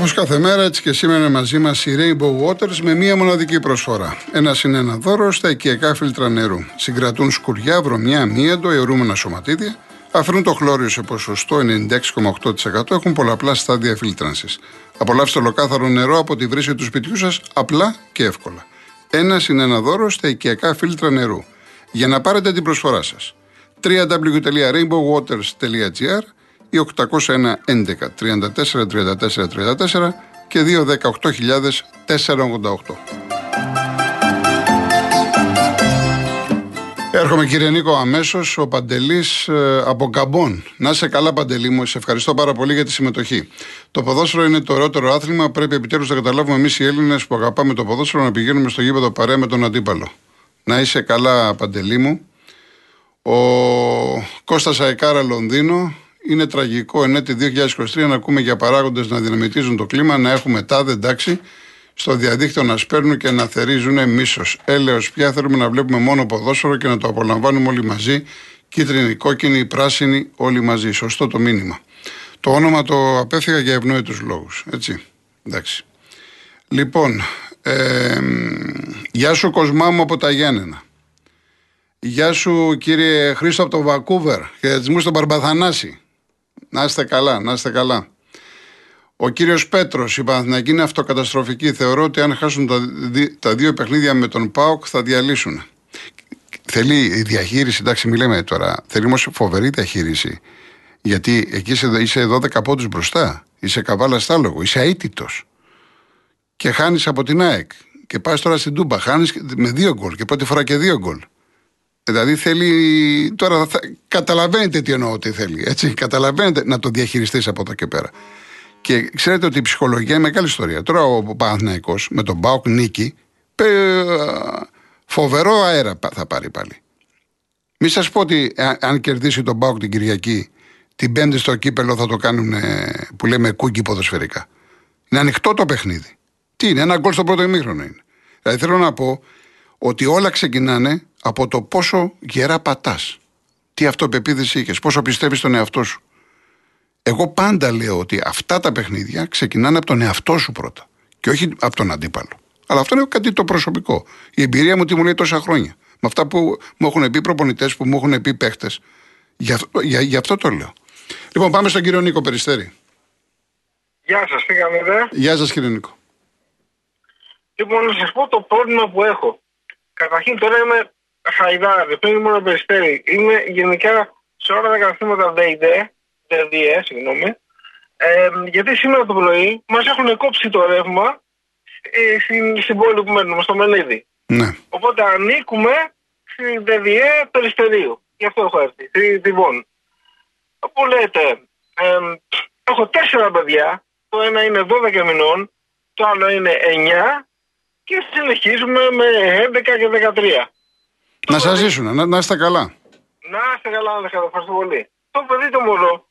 Όπως κάθε μέρα, έτσι και σήμερα είναι μαζί μας η Rainbow Waters με μία μοναδική προσφορά. Ένα είναι ένα δώρο στα οικιακά φίλτρα νερού. Συγκρατούν σκουριά, βρωμιά, αμύαντο, αιωρούμενα σωματίδια, αφαιρούν το χλώριο σε ποσοστό 96,8%, έχουν πολλαπλά στάδια φίλτρανσης. Απολαύστε ολοκάθαρο νερό από τη βρύση του σπιτιού σας απλά και εύκολα. Ένα είναι ένα δώρο στα οικιακά φίλτρα νερού. Για να πάρετε την προσφορά σας. www.rainbowwaters.gr ή 801 11 34 34 34 και 218.488. Έρχομαι κύριε Νίκο αμέσως, ο Παντελής ε, από Καμπόν. Να είσαι καλά, Παντελή μου, σε ευχαριστώ πάρα πολύ για τη συμμετοχή. Το ποδόσφαιρο είναι το ωραιότερο άθλημα. Πρέπει επιτέλους να καταλάβουμε εμείς οι Έλληνες που αγαπάμε το ποδόσφαιρο να πηγαίνουμε στο γήπεδο παρέα με τον αντίπαλο. Να είσαι καλά, Παντελή μου. Ο Κώστας Αεκάρα Λονδίνο είναι τραγικό εν έτη 2023 να ακούμε για παράγοντες να δυναμητίζουν το κλίμα, να έχουμε τάδε εντάξει, στο διαδίκτυο να σπέρνουν και να θερίζουν μίσος. Έλεω πια θέλουμε να βλέπουμε μόνο ποδόσφαιρο και να το απολαμβάνουμε όλοι μαζί. Κίτρινη, κόκκινη, πράσινη, όλοι μαζί. Σωστό το μήνυμα. Το όνομα το απέφυγα για ευνόητους λόγους. Έτσι. Εντάξει. Λοιπόν, ε, γεια σου Κοσμά μου από τα Γιάννενα. Γεια σου κύριε Χρήστο από το Βακούβερ. Χαιρετισμούς στον Παρμπαθανάση. Να είστε καλά, να είστε καλά. Ο κύριος Πέτρος, η Παναθηναϊκή είναι αυτοκαταστροφική. Θεωρώ ότι αν χάσουν τα, τα δύο παιχνίδια με τον Πάοκ θα διαλύσουν. Θέλει η διαχείριση, εντάξει, μιλάμε τώρα. Θέλει όμως φοβερή διαχείριση. Γιατί εκεί είσαι, είσαι 12 πόντους μπροστά. Είσαι καβάλας στάλογο. Είσαι αίτητος. Και χάνεις από την ΑΕΚ. Και πας τώρα στην Τούμπα. Χάνεις με δύο γκολ. Και πρώτη φορά και δύο γκολ. Δηλαδή θέλει. Τώρα θα... καταλαβαίνετε τι εννοώ ότι θέλει. Έτσι. Καταλαβαίνετε να το διαχειριστείς από εδώ και πέρα. Και ξέρετε ότι η ψυχολογία είναι μεγάλη ιστορία. Τώρα ο Παναθναϊκό με τον Μπάουκ νίκη, φοβερό αέρα θα πάρει πάλι. Μη σας πω ότι αν κερδίσει τον Μπάουκ την Κυριακή, την Πέμπτη στο κύπελο θα το κάνουν που λέμε κούκι ποδοσφαιρικά. Είναι ανοιχτό το παιχνίδι. Τι είναι, ένα γκολ στο πρώτο ημίχρονο είναι. Δηλαδή θέλω να πω ότι όλα ξεκινάνε από το πόσο γερά πατάς. Τι αυτοπεποίθηση είχες, πόσο πιστεύεις στον εαυτό σου. Εγώ πάντα λέω ότι αυτά τα παιχνίδια ξεκινάνε από τον εαυτό σου πρώτα και όχι από τον αντίπαλο. Αλλά αυτό είναι κάτι το προσωπικό. Η εμπειρία μου τι μου λέει τόσα χρόνια. Με αυτά που μου έχουν πει προπονητές, που μου έχουν πει παίχτες. Γι' αυτό, για, για αυτό το λέω. Λοιπόν, πάμε στον κύριο Νίκο Περιστέρη. Γεια σας, πήγαμε δε. Γεια σας, κύριε Νίκο. Λοιπόν, να σας πω το πρόβλημα που έχω. Καταρχήν, τώρα είμαι χαϊδάρι, πριν ήμουν περιστέρι. Είμαι γενικά σε όλα τα καταστήματα ΔΕΙΔΕ, ΔΕΔΙΕ, συγγνώμη. Ε, γιατί σήμερα το πρωί μας έχουν κόψει το ρεύμα ε, στην, στην πόλη που μένουμε, στο Μενίδη. Ναι. Οπότε ανήκουμε στην ΔΕΔΙΕ Περιστερίου. Γι' αυτό έχω έρθει, στη Διβόν. Που λέτε, ε, έχω τέσσερα παιδιά. Το ένα είναι 12 μηνών, το άλλο είναι 9 και συνεχίζουμε με 11 και 13. Να σας ζήσουν, να, να είστε καλά. Να είστε καλά, να είστε Ευχαριστώ πολύ. Το παιδί το μωρό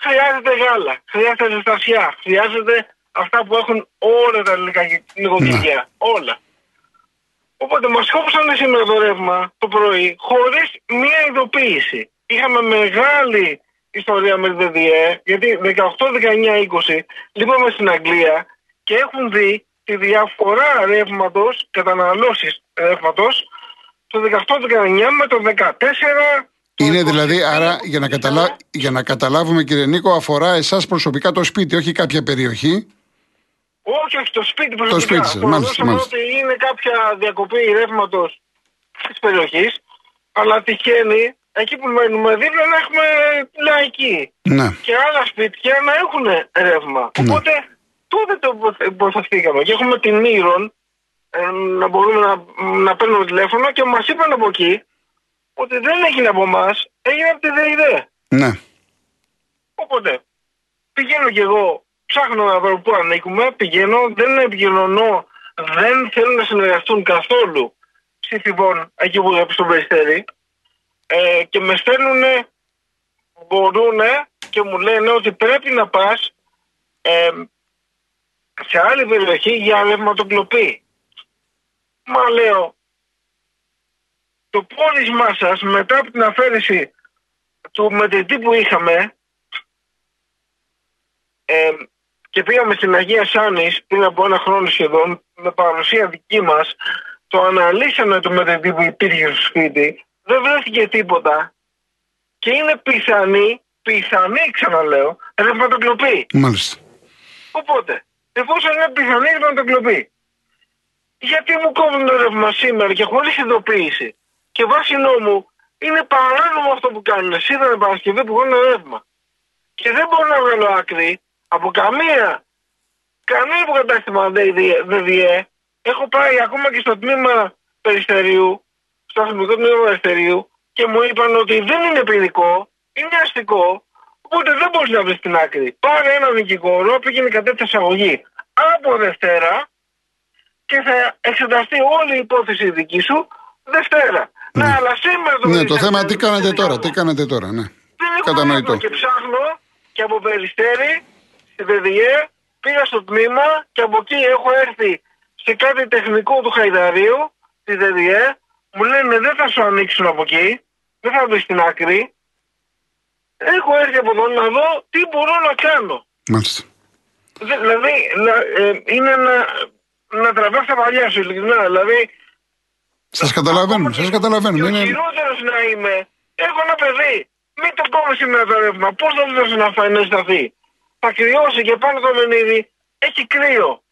χρειάζεται γάλα, χρειάζεται ζεστασιά, χρειάζεται αυτά που έχουν όλα τα ελληνικά νοικοκυριά. Ναι. Όλα. Οπότε μας κόψανε σήμερα το ρεύμα το πρωί χωρίς μία ειδοποίηση. Είχαμε μεγάλη ιστορία με τη ΔΔΕ, γιατί 18, 19, 20 λείπαμε στην Αγγλία και έχουν δει τη διαφορά ρεύματος, καταναλώσεις ρεύματος το 18-19 με το 14 είναι δηλαδή, άρα για να, καταλα... για να καταλάβουμε κύριε Νίκο, αφορά εσάς προσωπικά το σπίτι, όχι κάποια περιοχή; Όχι, όχι, το σπίτι προσωπικά. Το σπίτι σας, μάλιστα, μάλιστα. ότι είναι κάποια διακοπή ρεύματος της περιοχής, αλλά τυχαίνει εκεί που μένουμε δίπλα να έχουμε λαϊκή. Ναι. Και άλλα σπίτια να έχουν ρεύμα. Ναι. Οπότε τότε το υποθεθήκαμε. Και έχουμε την Μύρον ε, να μπορούμε να, να παίρνουμε τηλέφωνο και μας είπαν από εκεί ότι δεν έγινε από εμάς, έγινε από τη ΔΕΙΔΕ. Ναι. Οπότε πηγαίνω κι εγώ, ψάχνω να βρω πού ανήκουμε, πηγαίνω, δεν επικοινωνώ, δεν θέλουν να συνεργαστούν καθόλου ψηφιβών εκεί που έχω στον Περιστέρη ε, και με στέλνουν, μπορούν και μου λένε ότι πρέπει να πας ε, σε άλλη περιοχή για λευματοκλοπή. Μα λέω, το πόνισμά σας μετά από την αφαίρεση του μετρητή που είχαμε ε, και πήγαμε στην Αγία Σάνης πριν από ένα χρόνο σχεδόν με παρουσία δική μας το αναλύσαμε το μεταδίδι που υπήρχε στο σπίτι δεν βρέθηκε τίποτα και είναι πιθανή, πιθανή ξαναλέω, ρευματοκλοπή. Μάλιστα. Οπότε, εφόσον είναι πιθανή ρευματοκλοπή, γιατί μου κόβουν το ρεύμα σήμερα και χωρίς ειδοποίηση και βάσει νόμου είναι παράνομο αυτό που κάνουν. Είδανε Παρασκευή που κάνουν ρεύμα. Και δεν μπορώ να βγάλω άκρη από καμία, κανένα υποκατάστημα δεν διέ. Έχω πάει ακόμα και στο τμήμα περιστερίου, στο αστυνομικό τμήμα περιστερίου και μου είπαν ότι δεν είναι ποινικό, είναι αστικό, οπότε δεν μπορείς να βρεις την άκρη. Πάρε έναν δικηγόρο, πήγαινε κατεύθυνση αγωγή από Δευτέρα και θα εξεταστεί όλη η υπόθεση δική σου Δευτέρα. Ναι, ναι αλλά σήμερα το Ναι, το θέμα τι κάνετε τώρα, τι κάνετε τώρα, ναι. Δεν Κατανοητό. Και ψάχνω και από Περιστέρη, στη ΔΔΕ, πήγα στο τμήμα και από εκεί έχω έρθει σε κάτι τεχνικό του Χαϊδαρίου, στη ΔΔΕ, μου λένε δεν θα σου ανοίξουν από εκεί, δεν θα βρει την άκρη. Έχω έρθει από εδώ να δω τι μπορώ να κάνω. Μάλιστα. Δηλαδή, ε, είναι να, να τραβάς τα παλιά σου, ειλικρινά. Δηλαδή, Σας καταλαβαίνω, σας καταλαβαίνω. Και ο χειρότερος να είμαι, έχω ένα παιδί. Μην το κόβω σήμερα το ρεύμα. Πώς θα δώσει να φάει να σταθεί. Θα κρυώσει και πάνω το μενίδι έχει κρύο.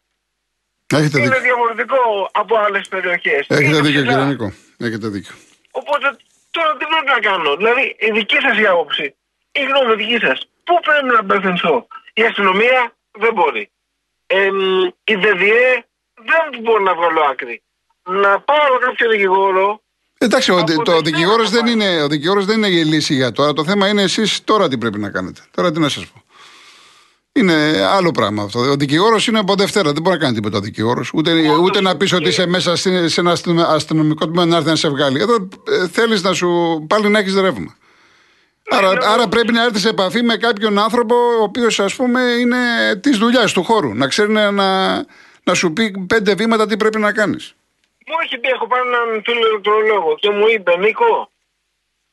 Έχετε είναι διαφορετικό από άλλες περιοχές. Έχετε δίκιο, κύριε Νίκο. Έχετε δίκιο. Οπότε τώρα τι πρέπει να κάνω. Δηλαδή η δική σας η άποψη, η γνώμη δική σας, πού πρέπει να απευθυνθώ. Η αστυνομία δεν μπορεί. Ε, η ΔΔΕ δεν μπορεί να βγάλω άκρη να πάρω κάποιο δικηγόρο. Εντάξει, ο, το δικηγόρος δεν, είναι, ο δικηγόρος δεν είναι η λύση για τώρα. Το θέμα είναι εσείς τώρα τι πρέπει να κάνετε. Τώρα τι να σας πω. Είναι άλλο πράγμα αυτό. Ο δικηγόρος είναι από Δευτέρα. Δεν μπορεί να κάνει τίποτα ο δικηγόρος. Ούτε, ούτε να πεις ότι είσαι μέσα σε ένα αστυνομικό τμήμα να έρθει να σε βγάλει. Εδώ ε, θέλεις να σου πάλι να έχεις ρεύμα. Άρα, ναι, άρα πρέπει να έρθει σε επαφή με κάποιον άνθρωπο ο οποίος ας πούμε είναι της δουλειάς του χώρου. Να ξέρει να, να σου πει πέντε βήματα τι πρέπει να κάνεις. Μου έχει πει, έχω πάρει έναν ηλεκτρολόγο και μου είπε, Νίκο,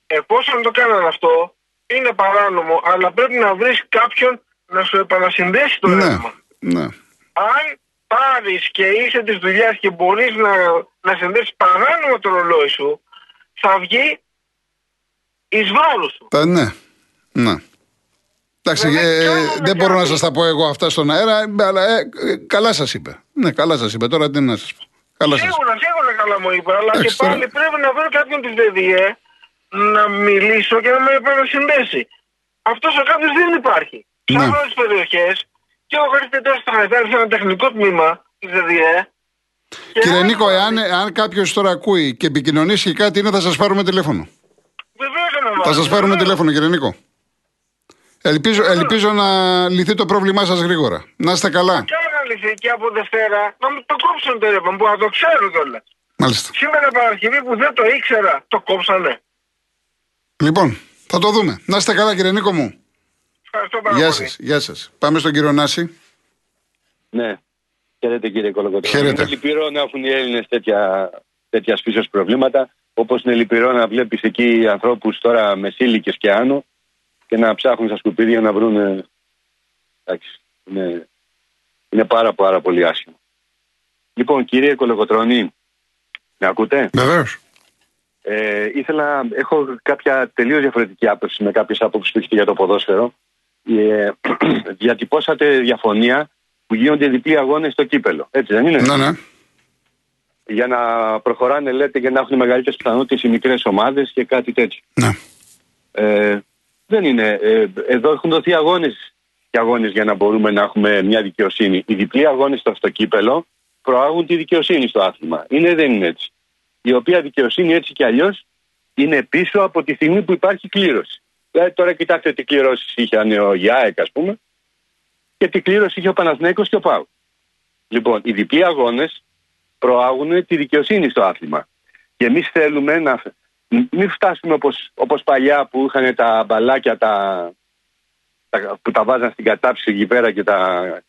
εφόσον το κάνανε αυτό, είναι παράνομο, αλλά πρέπει να βρεις κάποιον να σου επανασυνδέσει το ναι, ρεύμα. Ναι. Αν πάρεις και είσαι της δουλειάς και μπορείς να, να συνδέσεις παράνομο το ρολόι σου, θα βγει εις βάρος σου. Τα, ναι. Ναι. Εντάξει, ε, δεν μπορώ να σας τα πω εγώ αυτά στον αέρα, αλλά ε, ε, καλά σας είπε. Ναι, καλά σας είπε. Τώρα τι να σας πω. Καλά σίγουρα, σίγουρα καλά μου είπα. Αλλά και πάλι πρέπει να βρω κάποιον της ΔΔΕ να μιλήσω και να με επανασυνδέσει. Αυτός ο κάποιος δεν υπάρχει. Ναι. Σε τις περιοχές και έχω έρθει τώρα στο Χαϊδάρι σε ένα τεχνικό τμήμα της ΔΔΕ. Κύριε Νίκο, εάν, εάν κάποιος τώρα ακούει και επικοινωνήσει κάτι, είναι θα σας πάρουμε τηλέφωνο. Βεβαίως Θα σας πάρουμε τηλέφωνο, κύριε Νίκο. Ελπίζω, ελπίζω να λυθεί το πρόβλημά σας γρήγορα. Να είστε καλά λυθεί και από Δευτέρα να μου το κόψουν το ρεύμα που να το ξέρω κιόλας. Μάλιστα. Σήμερα Παρασκευή που δεν το ήξερα, το κόψανε. Λοιπόν, θα το δούμε. Να είστε καλά, κύριε Νίκο μου. Ευχαριστώ πάρα γεια πολύ. Σας, γεια σας. Πάμε στον κύριο Νάση. Ναι. Χαίρετε κύριε Κολοκοτρό. Χαίρετε. Είναι λυπηρό να έχουν οι Έλληνες τέτοια, τέτοια φύσεω προβλήματα. Όπως είναι λυπηρό να βλέπεις εκεί ανθρώπους τώρα μεσήλικε και άνω και να ψάχνουν στα σκουπίδια να βρουν. Εντάξει, είναι είναι πάρα πάρα πολύ άσχημο. Λοιπόν, κύριε Κολοκοτρώνη, με ακούτε; Βεβαίως. Ε, ήθελα, έχω κάποια τελείως διαφορετική άποψη με κάποιες άποψεις που έχετε για το ποδόσφαιρο. Ε, διατυπώσατε διαφωνία που γίνονται διπλοί αγώνες στο κύπελο. Έτσι δεν είναι; Ναι, ναι. Για να προχωράνε, λέτε, για να έχουν μεγαλύτερες πιθανότητες οι μικρές ομάδες και κάτι τέτοιο. Ναι. Ε, δεν είναι. Ε, εδώ έχουν δοθεί αγώνες και αγώνες για να μπορούμε να έχουμε μια δικαιοσύνη. Οι διπλοί αγώνες στο αυτοκύπελο προάγουν τη δικαιοσύνη στο άθλημα. Είναι δεν είναι έτσι. Η οποία δικαιοσύνη έτσι κι αλλιώς είναι πίσω από τη στιγμή που υπάρχει κλήρωση. Δηλαδή τώρα κοιτάξτε τι κλήρωση είχε ο Γιάεκ, ας πούμε, και τι κλήρωση είχε ο Παναθνέκο και ο Πάου. Λοιπόν, οι διπλοί αγώνες προάγουν τη δικαιοσύνη στο άθλημα. Και εμείς θέλουμε να μην φτάσουμε όπως παλιά που είχαν τα μπαλάκια, τα, που τα βάζαν στην κατάψυξη εκεί πέρα και, τα,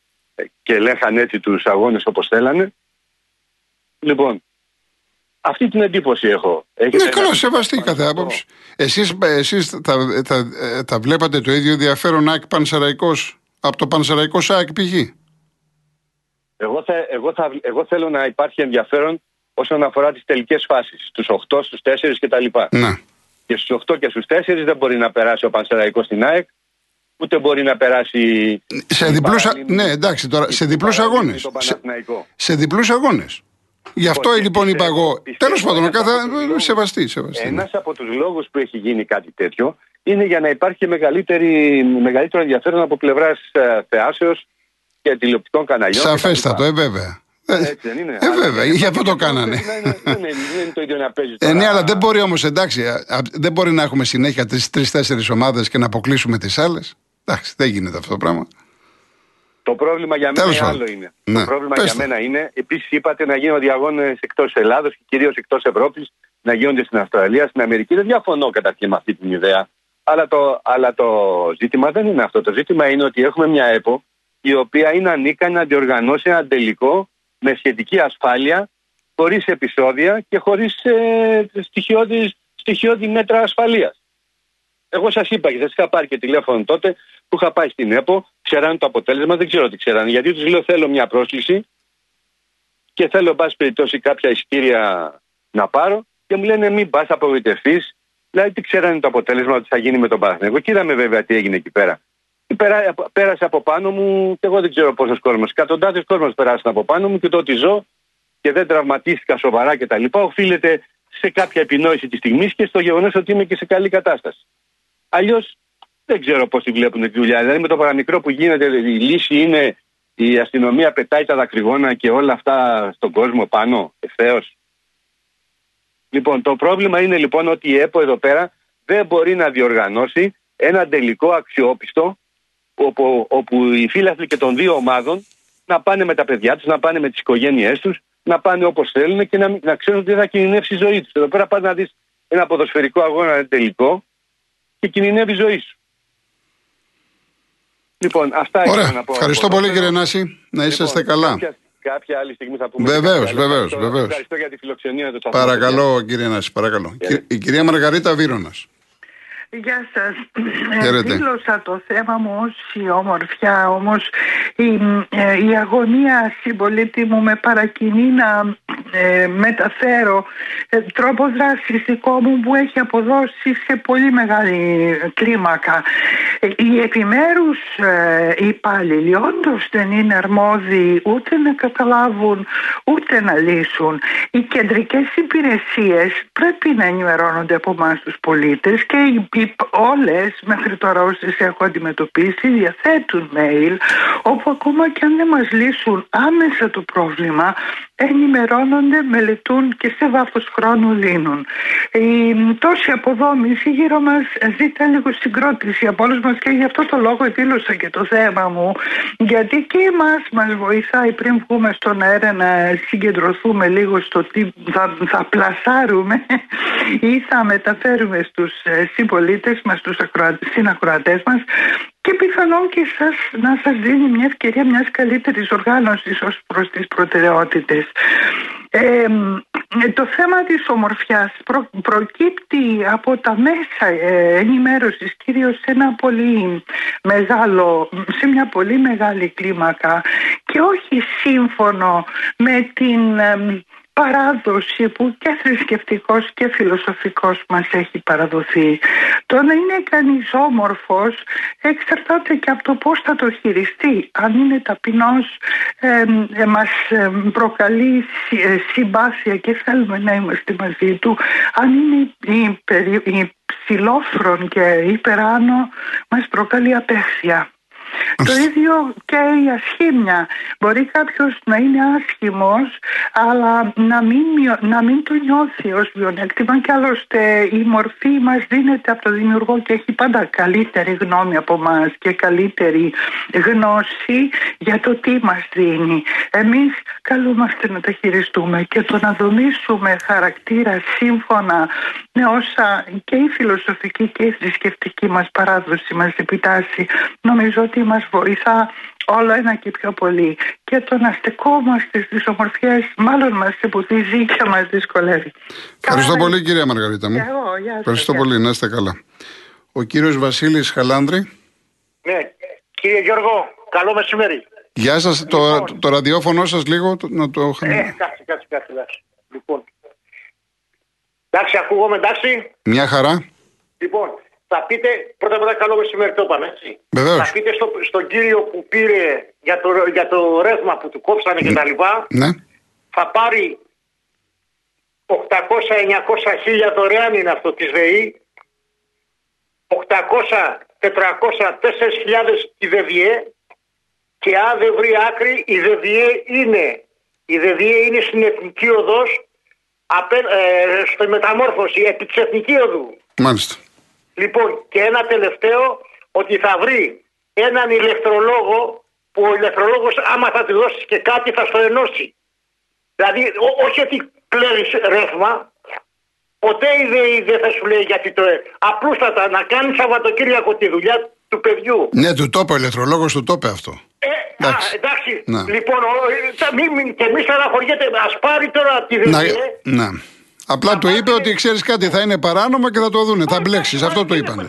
και ελέγχαν έτσι τους αγώνες όπως θέλανε. Λοιπόν, αυτή την εντύπωση έχω. Έχετε ναι, καλά, σεβαστή κάθε άποψη. Εσείς, εσείς θα, θα, θα, βλέπατε το ίδιο ενδιαφέρον ΑΕΚ Πανσεραϊκός Από το Πανσεραϊκό ΣΑΕΚ π.χ. Εγώ, θα, εγώ, θα, εγώ θέλω να υπάρχει ενδιαφέρον όσον αφορά τις τελικές φάσεις. Στους 8, στους 4 κτλ. Ναι. Και στους 8 και στους 4 δεν μπορεί να περάσει ο Πανσεραϊκός στην ΑΕΚ, ούτε μπορεί να περάσει. Σε η διπλούς, α- Παραλίμνη, ναι, εντάξει, τώρα, η σε διπλούς Παραλίμνη, αγώνες. τον Σε- Παναθηναϊκό. Σε διπλούς αγώνες. Γι' αυτό και λοιπόν είπα πιστεύω- εγώ. πιστεύω Τέλος πάντων, ο ένας κάθε. από τους λόγους- Σεβαστή, σεβαστή. ναι. Ένας από τους λόγους που έχει γίνει κάτι τέτοιο είναι για να υπάρχει μεγαλύτερη, μεγαλύτερο ενδιαφέρον από πλευράς θεάσεως και τηλεοπτικών καναλιών. Σαφέστατο, κτλ. ε, βέβαια. Ε, Έτσι δεν είναι. Ε, Αλλά βέβαια, για γι' αυτό το να κάνανε. Δεν είναι, δεν είναι- δεν είναι το ίδιο να παίζει. Ε, ναι, αλλά δεν μπορεί όμως, εντάξει, α, α, δεν μπορεί να έχουμε συνέχεια τρει-τέσσερι ομάδες και να αποκλείσουμε τις άλλες. Εντάξει, δεν γίνεται αυτό το πράγμα. Το πρόβλημα για μένα Τέλος είναι πάντων. άλλο είναι. Ναι. Το πρόβλημα Πες για το. μένα είναι, επίσης είπατε να γίνονται διαγώνε εκτός Ελλάδος και κυρίως εκτός Ευρώπης, να γίνονται στην Αυστραλία, στην Αμερική. Δεν διαφωνώ καταρχήν με αυτή την ιδέα. Αλλά το, αλλά το ζήτημα δεν είναι αυτό. Το ζήτημα είναι ότι έχουμε μια ΕΠΟ η οποία είναι ανίκανη να διοργανώσει ένα τελικό με σχετική ασφάλεια, χωρίς επεισόδια και χωρίς ε, στοιχειώδη, στοιχειώδη μέτρα ασφαλείας. Εγώ σας είπα και σας είχα πάρει και τηλέφωνο τότε που είχα πάει στην ΕΠΟ, ξέρανε το αποτέλεσμα, δεν ξέρω τι ξέρανε. Γιατί τους λέω θέλω μια πρόσκληση και θέλω, εν πάση περιπτώσει, κάποια εισιτήρια να πάρω και μου λένε μην πας, απογοητευτείς. Δηλαδή, τι ξέρανε το αποτέλεσμα ότι θα γίνει με τον Παναθηναϊκό. Και είδαμε βέβαια τι έγινε εκεί πέρα. Και πέρα- Πέρασε από πάνω μου και εγώ δεν ξέρω πόσος κόσμος. Εκατοντάδες κόσμος περάσαν από πάνω μου και το ότι ζω και δεν τραυματίστηκα σοβαρά κτλ. οφείλεται σε κάποια επινόηση της στιγμής και στο γεγονός ότι είμαι και σε καλή κατάσταση. Αλλιώς δεν ξέρω πώς τη βλέπουν τη δουλειά. Δηλαδή με το παραμικρό που γίνεται, η λύση είναι η αστυνομία πετάει τα δακρυγόνα και όλα αυτά στον κόσμο πάνω ευθέως. Λοιπόν, το πρόβλημα είναι λοιπόν ότι η ΕΠΟ εδώ πέρα δεν μπορεί να διοργανώσει ένα τελικό αξιόπιστο όπου, όπου οι φίλαθλοι και των δύο ομάδων να πάνε με τα παιδιά τους, να πάνε με τις οικογένειές τους, να πάνε όπως θέλουν και να, να ξέρουν ότι δεν θα κινδυνεύσει η ζωή τους. Εδώ πέρα πας να δεις ένα ποδοσφαιρικό αγώνα ένα τελικό και κινδυνεύει η ζωή σου. Λοιπόν, αυτά ήθελα Ωραία. να πω. Ευχαριστώ από πολύ, εδώ. κύριε Νάση. Να είσαστε Λοιπόν, καλά. Κάποια, κάποια άλλη στιγμή θα πούμε. Βεβαίως, κάποια άλλα. βεβαίως, Ευχαριστώ- βεβαίως. Ευχαριστώ για τη φιλοξενία του σταθμού. Παρακαλώ, κύριε Νάση, παρακαλώ. Χαίρετε. Η κυρία Μαργαρίτα Βύρονα. Γεια σας. Χαίρετε. Ε, Δήλωσα το θέμα μου ως η ομορφιά, όμως η, ε, η αγωνία συμπολίτη μου με παρακινεί να ε, μεταφέρω ε, τρόπο δράσης δικό μου που έχει αποδώσει σε πολύ μεγάλη κλίμακα. Ε, Οι επιμέρους ε, υπάλληλοι όντως δεν είναι αρμόδιοι ούτε να καταλάβουν ούτε να λύσουν. Οι κεντρικές υπηρεσίες πρέπει να ενημερώνονται από εμάς τους πολίτες και οι, οι, όλες μέχρι τώρα όσες έχω αντιμετωπίσει διαθέτουν mail όπου ακόμα και αν δεν μας λύσουν άμεσα το πρόβλημα ενημερώνονται, μελετούν και σε βάθος χρόνου λύνουν. Η τόση αποδόμηση γύρω μας ζητά λίγο συγκρότηση από όλους μας και γι' αυτό το λόγο δήλωσα και το θέμα μου γιατί και εμάς μας βοηθάει πριν βγούμε στον αέρα να συγκεντρωθούμε λίγο στο τι θα, θα πλασάρουμε ή θα μεταφέρουμε στους ε, συμπολίτες μας, στους ακροα... συνακροατές μας και πιθανόν και σας, να σας δίνει μια ευκαιρία μιας καλύτερης οργάνωσης ως προς τις προτεραιότητες. Ε, το θέμα της ομορφιάς προ- προκύπτει από τα μέσα ε, ενημέρωσης κυρίως σε ένα πολύ μεγάλο, σε μια πολύ μεγάλη κλίμακα και όχι σύμφωνο με την ε, παράδοση που και θρησκευτικός και φιλοσοφικός μας έχει παραδοθεί. Το να είναι κανείς όμορφος εξαρτάται και από το πώς θα το χειριστεί. Αν είναι ταπεινός ε, ε, μας ε, προκαλεί συ- ε, συμπάθεια και θέλουμε να είμαστε μαζί του. Αν είναι υπερ- υψηλόφρον και υπεράνω μας προκαλεί απέχθεια. Το ίδιο και η ασχήμια. Μπορεί κάποιος να είναι άσχημος αλλά να μην, μειω- να μην το νιώθει ως μειονέκτημα και άλλωστε η μορφή μας δίνεται από το δημιουργό και έχει πάντα καλύτερη γνώμη από μας και καλύτερη γνώση για το τι μας δίνει. Εμείς καλούμαστε να τα χειριστούμε και το να δομήσουμε χαρακτήρα σύμφωνα με όσα και η φιλοσοφική και η θρησκευτική μας παράδοση μας επιτάσσει νομίζω ότι μας βοηθά όλο ένα και πιο πολύ και το να στεκόμαστε στις ομορφιές μάλλον μας εμποδίζει και μας δυσκολεύει. Ευχαριστώ Καλά, πολύ, κυρία Μαργαρίτα μου. Και εγώ, γεια σας, Ευχαριστώ γεια. πολύ, να είστε καλά. Ο κύριος Βασίλης Χαλάνδρη. Ναι, Κύριε Γιώργο, καλό μεσημέρι. Γεια σας. Το, Λοιπόν. το ραδιόφωνο σας λίγο το- να το Ε, είχαμε. κάτσε, κάτσε, κάτσε, εντάξει. Λοιπόν. Εντάξει, ακούγομαι, εντάξει. Μια χαρά. Λοιπόν, θα πείτε, πρώτα απ' όλα καλό μεσημέρι το είπαμε, έτσι. Βεβαίως. Θα πείτε στο, στον κύριο που πήρε για το, για το ρεύμα που του κόψανε και τα λοιπά, Ναι. θα πάρει 800-900 χίλια δωρεάν είναι αυτό της ΔΕΗ, 800-400-4.000 τη ΔΕΒΙΕ και αν δεν βρει άκρη η ΔΕΒΙΕ είναι, η ΔΕΒΙΕ είναι στην Εθνική Οδός απέ, ε, στη μεταμόρφωση επί της Εθνικής Οδού. Μάλιστα. Λοιπόν, και ένα τελευταίο, ότι θα βρει έναν ηλεκτρολόγο που ο ηλεκτρολόγος άμα θα του δώσεις και κάτι θα στο ενώσει. Δηλαδή, ό- όχι ότι κλέβεις ρεύμα, ποτέ η ΔΕΗ δεν θα σου λέει γιατί το... ε- Απλούστατα να κάνεις Σαββατοκύριακο τη δουλειά του παιδιού. Ναι, του το είπε ο ηλεκτρολόγος, του το είπε αυτό. Ε, Εντάξει. α, εντάξει. Ναι. Λοιπόν, ο, ε, τα- μη, μη, και μη στεναχωριέται, ας πάρει τώρα τη Να, ΔΕΗ. ναι. Απλά του είπε ότι ξέρεις κάτι, θα είναι παράνομο και θα το δούνε. Θα μπλέξεις. Αυτό το είπανε.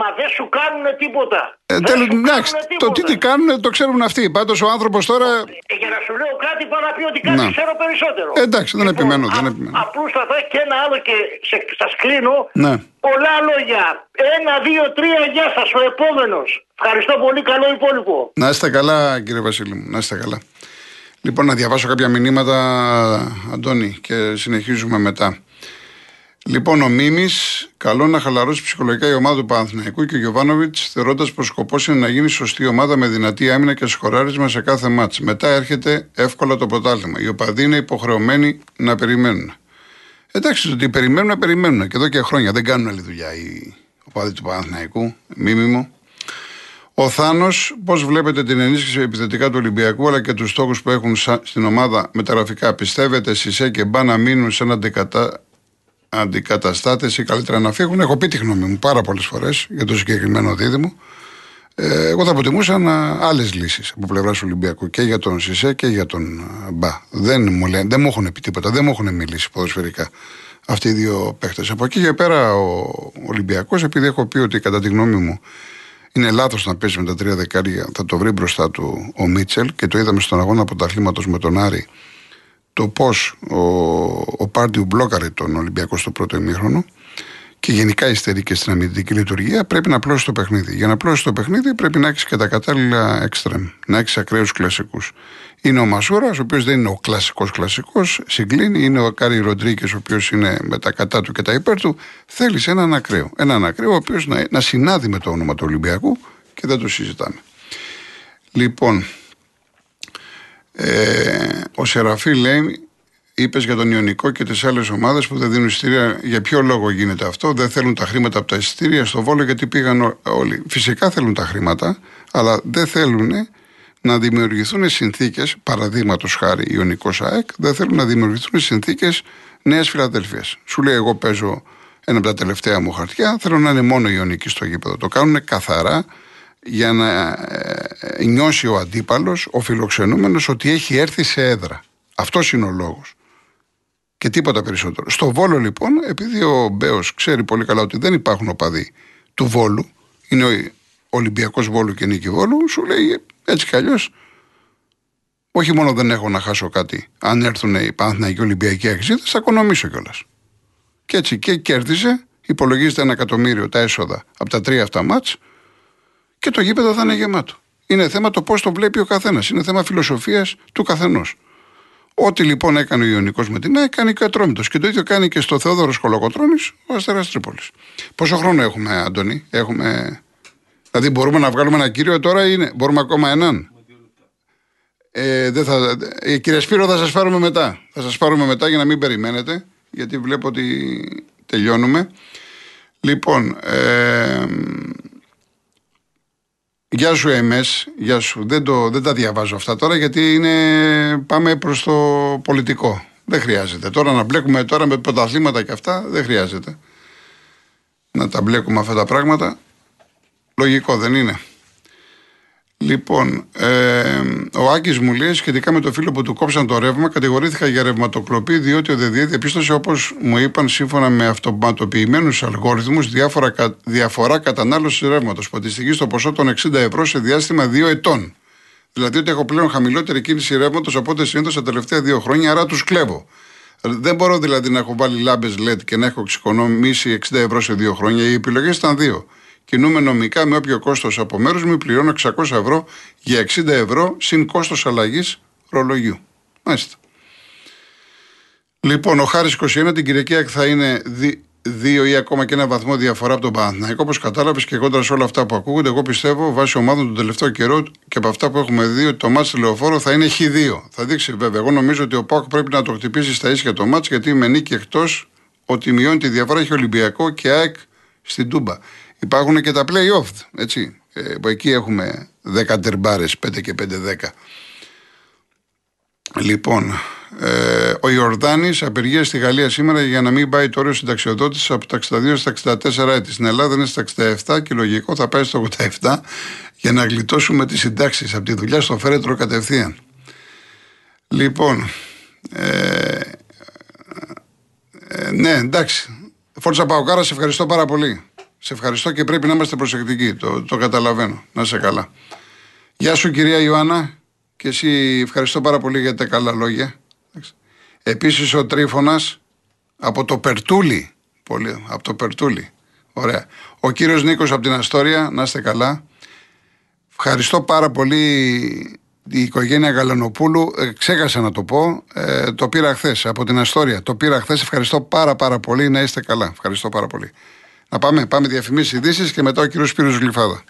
Μα δεν σου κάνουν τίποτα. Ε, Δεν τέλος, σου κάνουν εντάξει, το τίποτα. τι τι κάνουν το ξέρουν αυτοί. Πάντως ο άνθρωπος τώρα. Ε, Για να σου λέω κάτι, πάω να πει ότι κάτι Να. ξέρω περισσότερο. Ε, εντάξει, δεν επιμένω, δεν α- επιμένω. Απλούστατα και ένα άλλο και σε, σας κλείνω. Ναι. Πολλά λόγια. Ένα, δύο, τρία, γεια σας, ο επόμενος. Ευχαριστώ πολύ, καλό υπόλοιπο. Να είστε καλά, κύριε Βασίλη μου, να είστε καλά. Λοιπόν, να διαβάσω κάποια μηνύματα, Αντώνη, και συνεχίζουμε μετά. Λοιπόν, ο Μίμης, καλό να χαλαρώσει ψυχολογικά η ομάδα του Παναθηναϊκού και ο Γιωβάνοβιτς, θεωρώντας πως σκοπός είναι να γίνει σωστή ομάδα με δυνατή άμυνα και σκοράρισμα σε κάθε μάτς. Μετά έρχεται εύκολα το πρωτάθλημα. Οι οπαδοί είναι υποχρεωμένοι να περιμένουν. Εντάξει, το ότι περιμένουν, περιμένουν. Και εδώ και χρόνια δεν κάνουν άλλη δουλειά οι οπαδοί του Παναθηναϊκού. Μίμη μου. Ο Θάνος, πώς βλέπετε την ενίσχυση επιθετικά του Ολυμπιακού αλλά και τους στόχους που έχουν σα- στην ομάδα μεταγραφικά, πιστεύετε Σισε και Μπα να μείνουν σε ένα αντικατα... αντικαταστάτες ή καλύτερα να φύγουν; Έχω πει τη γνώμη μου πάρα πολλές φορές για το συγκεκριμένο δίδυμο. Ε, εγώ θα προτιμούσα άλλες λύσεις από πλευράς του Ολυμπιακού και για τον Σισε και για τον ε, Μπα. Δεν μου, λένε, δεν μου έχουν πει τίποτα, δεν μου έχουν μιλήσει ποδοσφαιρικά αυτοί οι δύο παίχτε. Από εκεί και πέρα ο Ολυμπιακός, επειδή έχω πει ότι κατά τη γνώμη μου είναι λάθος να παίζει με τα τρία δεκάρια, θα το βρει μπροστά του ο Μίτσελ και το είδαμε στον αγώνα πρωταθλήματος με τον Άρη. Το πώς ο, ο Πάρντιου μπλόκαρε τον Ολυμπιακό στο πρώτο ημίχρονο και γενικά υστερεί και στην αμυντική λειτουργία, πρέπει να απλώσει το παιχνίδι. Για να απλώσει το παιχνίδι πρέπει να έχεις και τα κατάλληλα εξτρέμ, να έχεις ακραίους κλασικούς. Είναι ο Μασούρας, ο οποίος δεν είναι ο κλασικός κλασικός, συγκλίνει. Είναι ο Γκάρι Ροντρίγκες, ο οποίος είναι με τα κατά του και τα υπέρ του. Θέλεις έναν ακραίο. Έναν ακραίο, ο οποίος να, να συνάδει με το όνομα του Ολυμπιακού και δεν το συζητάμε. Λοιπόν, ε, ο Σεραφή λέει, είπες για τον Ιωνικό και τις άλλες ομάδες που δεν δίνουν εισιτήρια. Για ποιο λόγο γίνεται αυτό, δεν θέλουν τα χρήματα από τα εισιτήρια στο Βόλο γιατί πήγαν ό- όλοι. Φυσικά θέλουν τα χρήματα, αλλά δεν θέλουν να δημιουργηθούν συνθήκες, παραδείγματος χάρη Ιωνικός ΑΕΚ, δεν θέλουν να δημιουργηθούν συνθήκες Νέας Φιλαδέλφιας. Σου λέει, Εγώ παίζω ένα από τα τελευταία μου χαρτιά, θέλω να είναι μόνο Ιωνική στο γήπεδο. Το κάνουν καθαρά για να ε, ε, νιώσει ο αντίπαλος, ο φιλοξενούμενος, ότι έχει έρθει σε έδρα. Αυτός είναι ο λόγος. Και τίποτα περισσότερο. Στο Βόλο λοιπόν, επειδή ο Μπέος ξέρει πολύ καλά ότι δεν υπάρχουν οπαδοί του Βόλου, είναι ο Ολυμπιακός Βόλου και Νίκη Βόλου, σου λέει έτσι κι αλλιώς όχι μόνο δεν έχω να χάσω κάτι, αν έρθουν οι Παναθηναϊκοί Ολυμπιακοί αξίδες, θα οικονομήσω κιόλας. Και έτσι και κέρδισε, υπολογίζεται ένα εκατομμύριο τα έσοδα από τα τρία αυτά μάτς και το γήπεδο θα είναι γεμάτο. Είναι θέμα το πώς το βλέπει ο καθένας. Είναι θέμα φιλοσοφίας του καθενός. Ό,τι λοιπόν έκανε ο Ιωνικός με την ΑΕΚ, κάνει και ο Ατρόμητος. Και το ίδιο κάνει και στο Θεόδωρος Κολοκοτρόνη ο Αστέρας Τρίπολης. Πόσο χρόνο έχουμε, Αντώνη, έχουμε. Δηλαδή, μπορούμε να βγάλουμε ένα κύριο τώρα ή είναι, μπορούμε ακόμα έναν; Ε, δεν θα, ε, κύριε Σπύρο, θα σας πάρουμε μετά. Θα σας πάρουμε μετά για να μην περιμένετε, γιατί βλέπω ότι τελειώνουμε. Λοιπόν, ε, Γεια σου ΕΜΕΣ, γεια σου. Δεν, το, δεν τα διαβάζω αυτά τώρα γιατί είναι, πάμε προς το πολιτικό. Δεν χρειάζεται. Τώρα να μπλέκουμε τώρα με πρωταθλήματα και αυτά δεν χρειάζεται. Να τα μπλέκουμε αυτά τα πράγματα. Λογικό δεν είναι. Λοιπόν, ε, ο Άκης μου λέει σχετικά με το φίλο που του κόψαν το ρεύμα, κατηγορήθηκα για ρευματοκλοπή, διότι ο ΔΔΕ διαπίστωσε, όπως μου είπαν, σύμφωνα με αυτοματοποιημένους αλγόριθμους, διαφορά κατανάλωσης ρεύματος, που αντιστοιχεί στο ποσό των 60 ευρώ σε διάστημα 2 ετών. Δηλαδή ότι έχω πλέον χαμηλότερη κίνηση ρεύματος από ό,τι συνήθως τα τελευταία δύο χρόνια, άρα τους κλέβω. Δεν μπορώ δηλαδή να έχω βάλει λάμπες LED και να έχω εξοικονομήσει 60 ευρώ σε δύο χρόνια. Οι επιλογές ήταν δύο. Κινούμε νομικά με όποιο κόστος από μέρους μου, πληρώνω 600 ευρώ για 60 ευρώ συν κόστος αλλαγής ρολογιού. Μάλιστα. Λοιπόν, ο Χάρης 21 την Κυριακή θα είναι δύο ή ακόμα και ένα βαθμό διαφορά από τον Παναθηναϊκό. Όπως κατάλαβες και εγώ σε όλα αυτά που ακούγονται, εγώ πιστεύω βάσει ομάδων τον τελευταίο καιρό και από αυτά που έχουμε δει ότι το μάτι λεωφόρο θα είναι Χ2. Θα δείξει βέβαια. Εγώ νομίζω ότι ο Πάκ πρέπει να το χτυπήσει στα ίσια το μάτι γιατί με νίκη εκτός ότι μειώνει τη διαφορά έχει Ολυμπιακό και ΑΕΚ στην Τούμπα. Υπάρχουν και τα play-off, έτσι. Ε, που εκεί έχουμε 10 τερμπάρες, 5 και 5-10. Λοιπόν, ε, ο Ιορδάνης απεργία στη Γαλλία σήμερα για να μην πάει το όριο συνταξιοδότηση από τα 62 στα 64 έτη. Στην Ελλάδα είναι στα 67 και λογικό θα πάει στο 87 για να γλιτώσουμε τις συντάξεις από τη δουλειά στο φέρετρο κατευθείαν. Λοιπόν, ε, ε, ναι, εντάξει. Φόρτσα Παοκάρα, σε ευχαριστώ πάρα πολύ. Σε ευχαριστώ και πρέπει να είμαστε προσεκτικοί. Το, το καταλαβαίνω. Να είσαι καλά. Γεια σου κυρία Ιωάννα και εσύ ευχαριστώ πάρα πολύ για τα καλά λόγια. Επίσης ο Τρίφωνας από το Περτούλι. Πολύ, από το Περτούλι. Ωραία. Ο κύριος Νίκος από την Αστόρια, να είστε καλά. Ευχαριστώ πάρα πολύ η οικογένεια Γαλανοπούλου. Ε, ξέχασα να το πω. Ε, το πήρα χθες από την Αστόρια. Το πήρα χθες. Ευχαριστώ πάρα πάρα πολύ. Να είστε καλά. Ευχαριστώ πάρα πολύ. Να πάμε, πάμε διαφημίσεις ειδήσεις και μετά ο κύριος Σπύρος Γλυφάδα.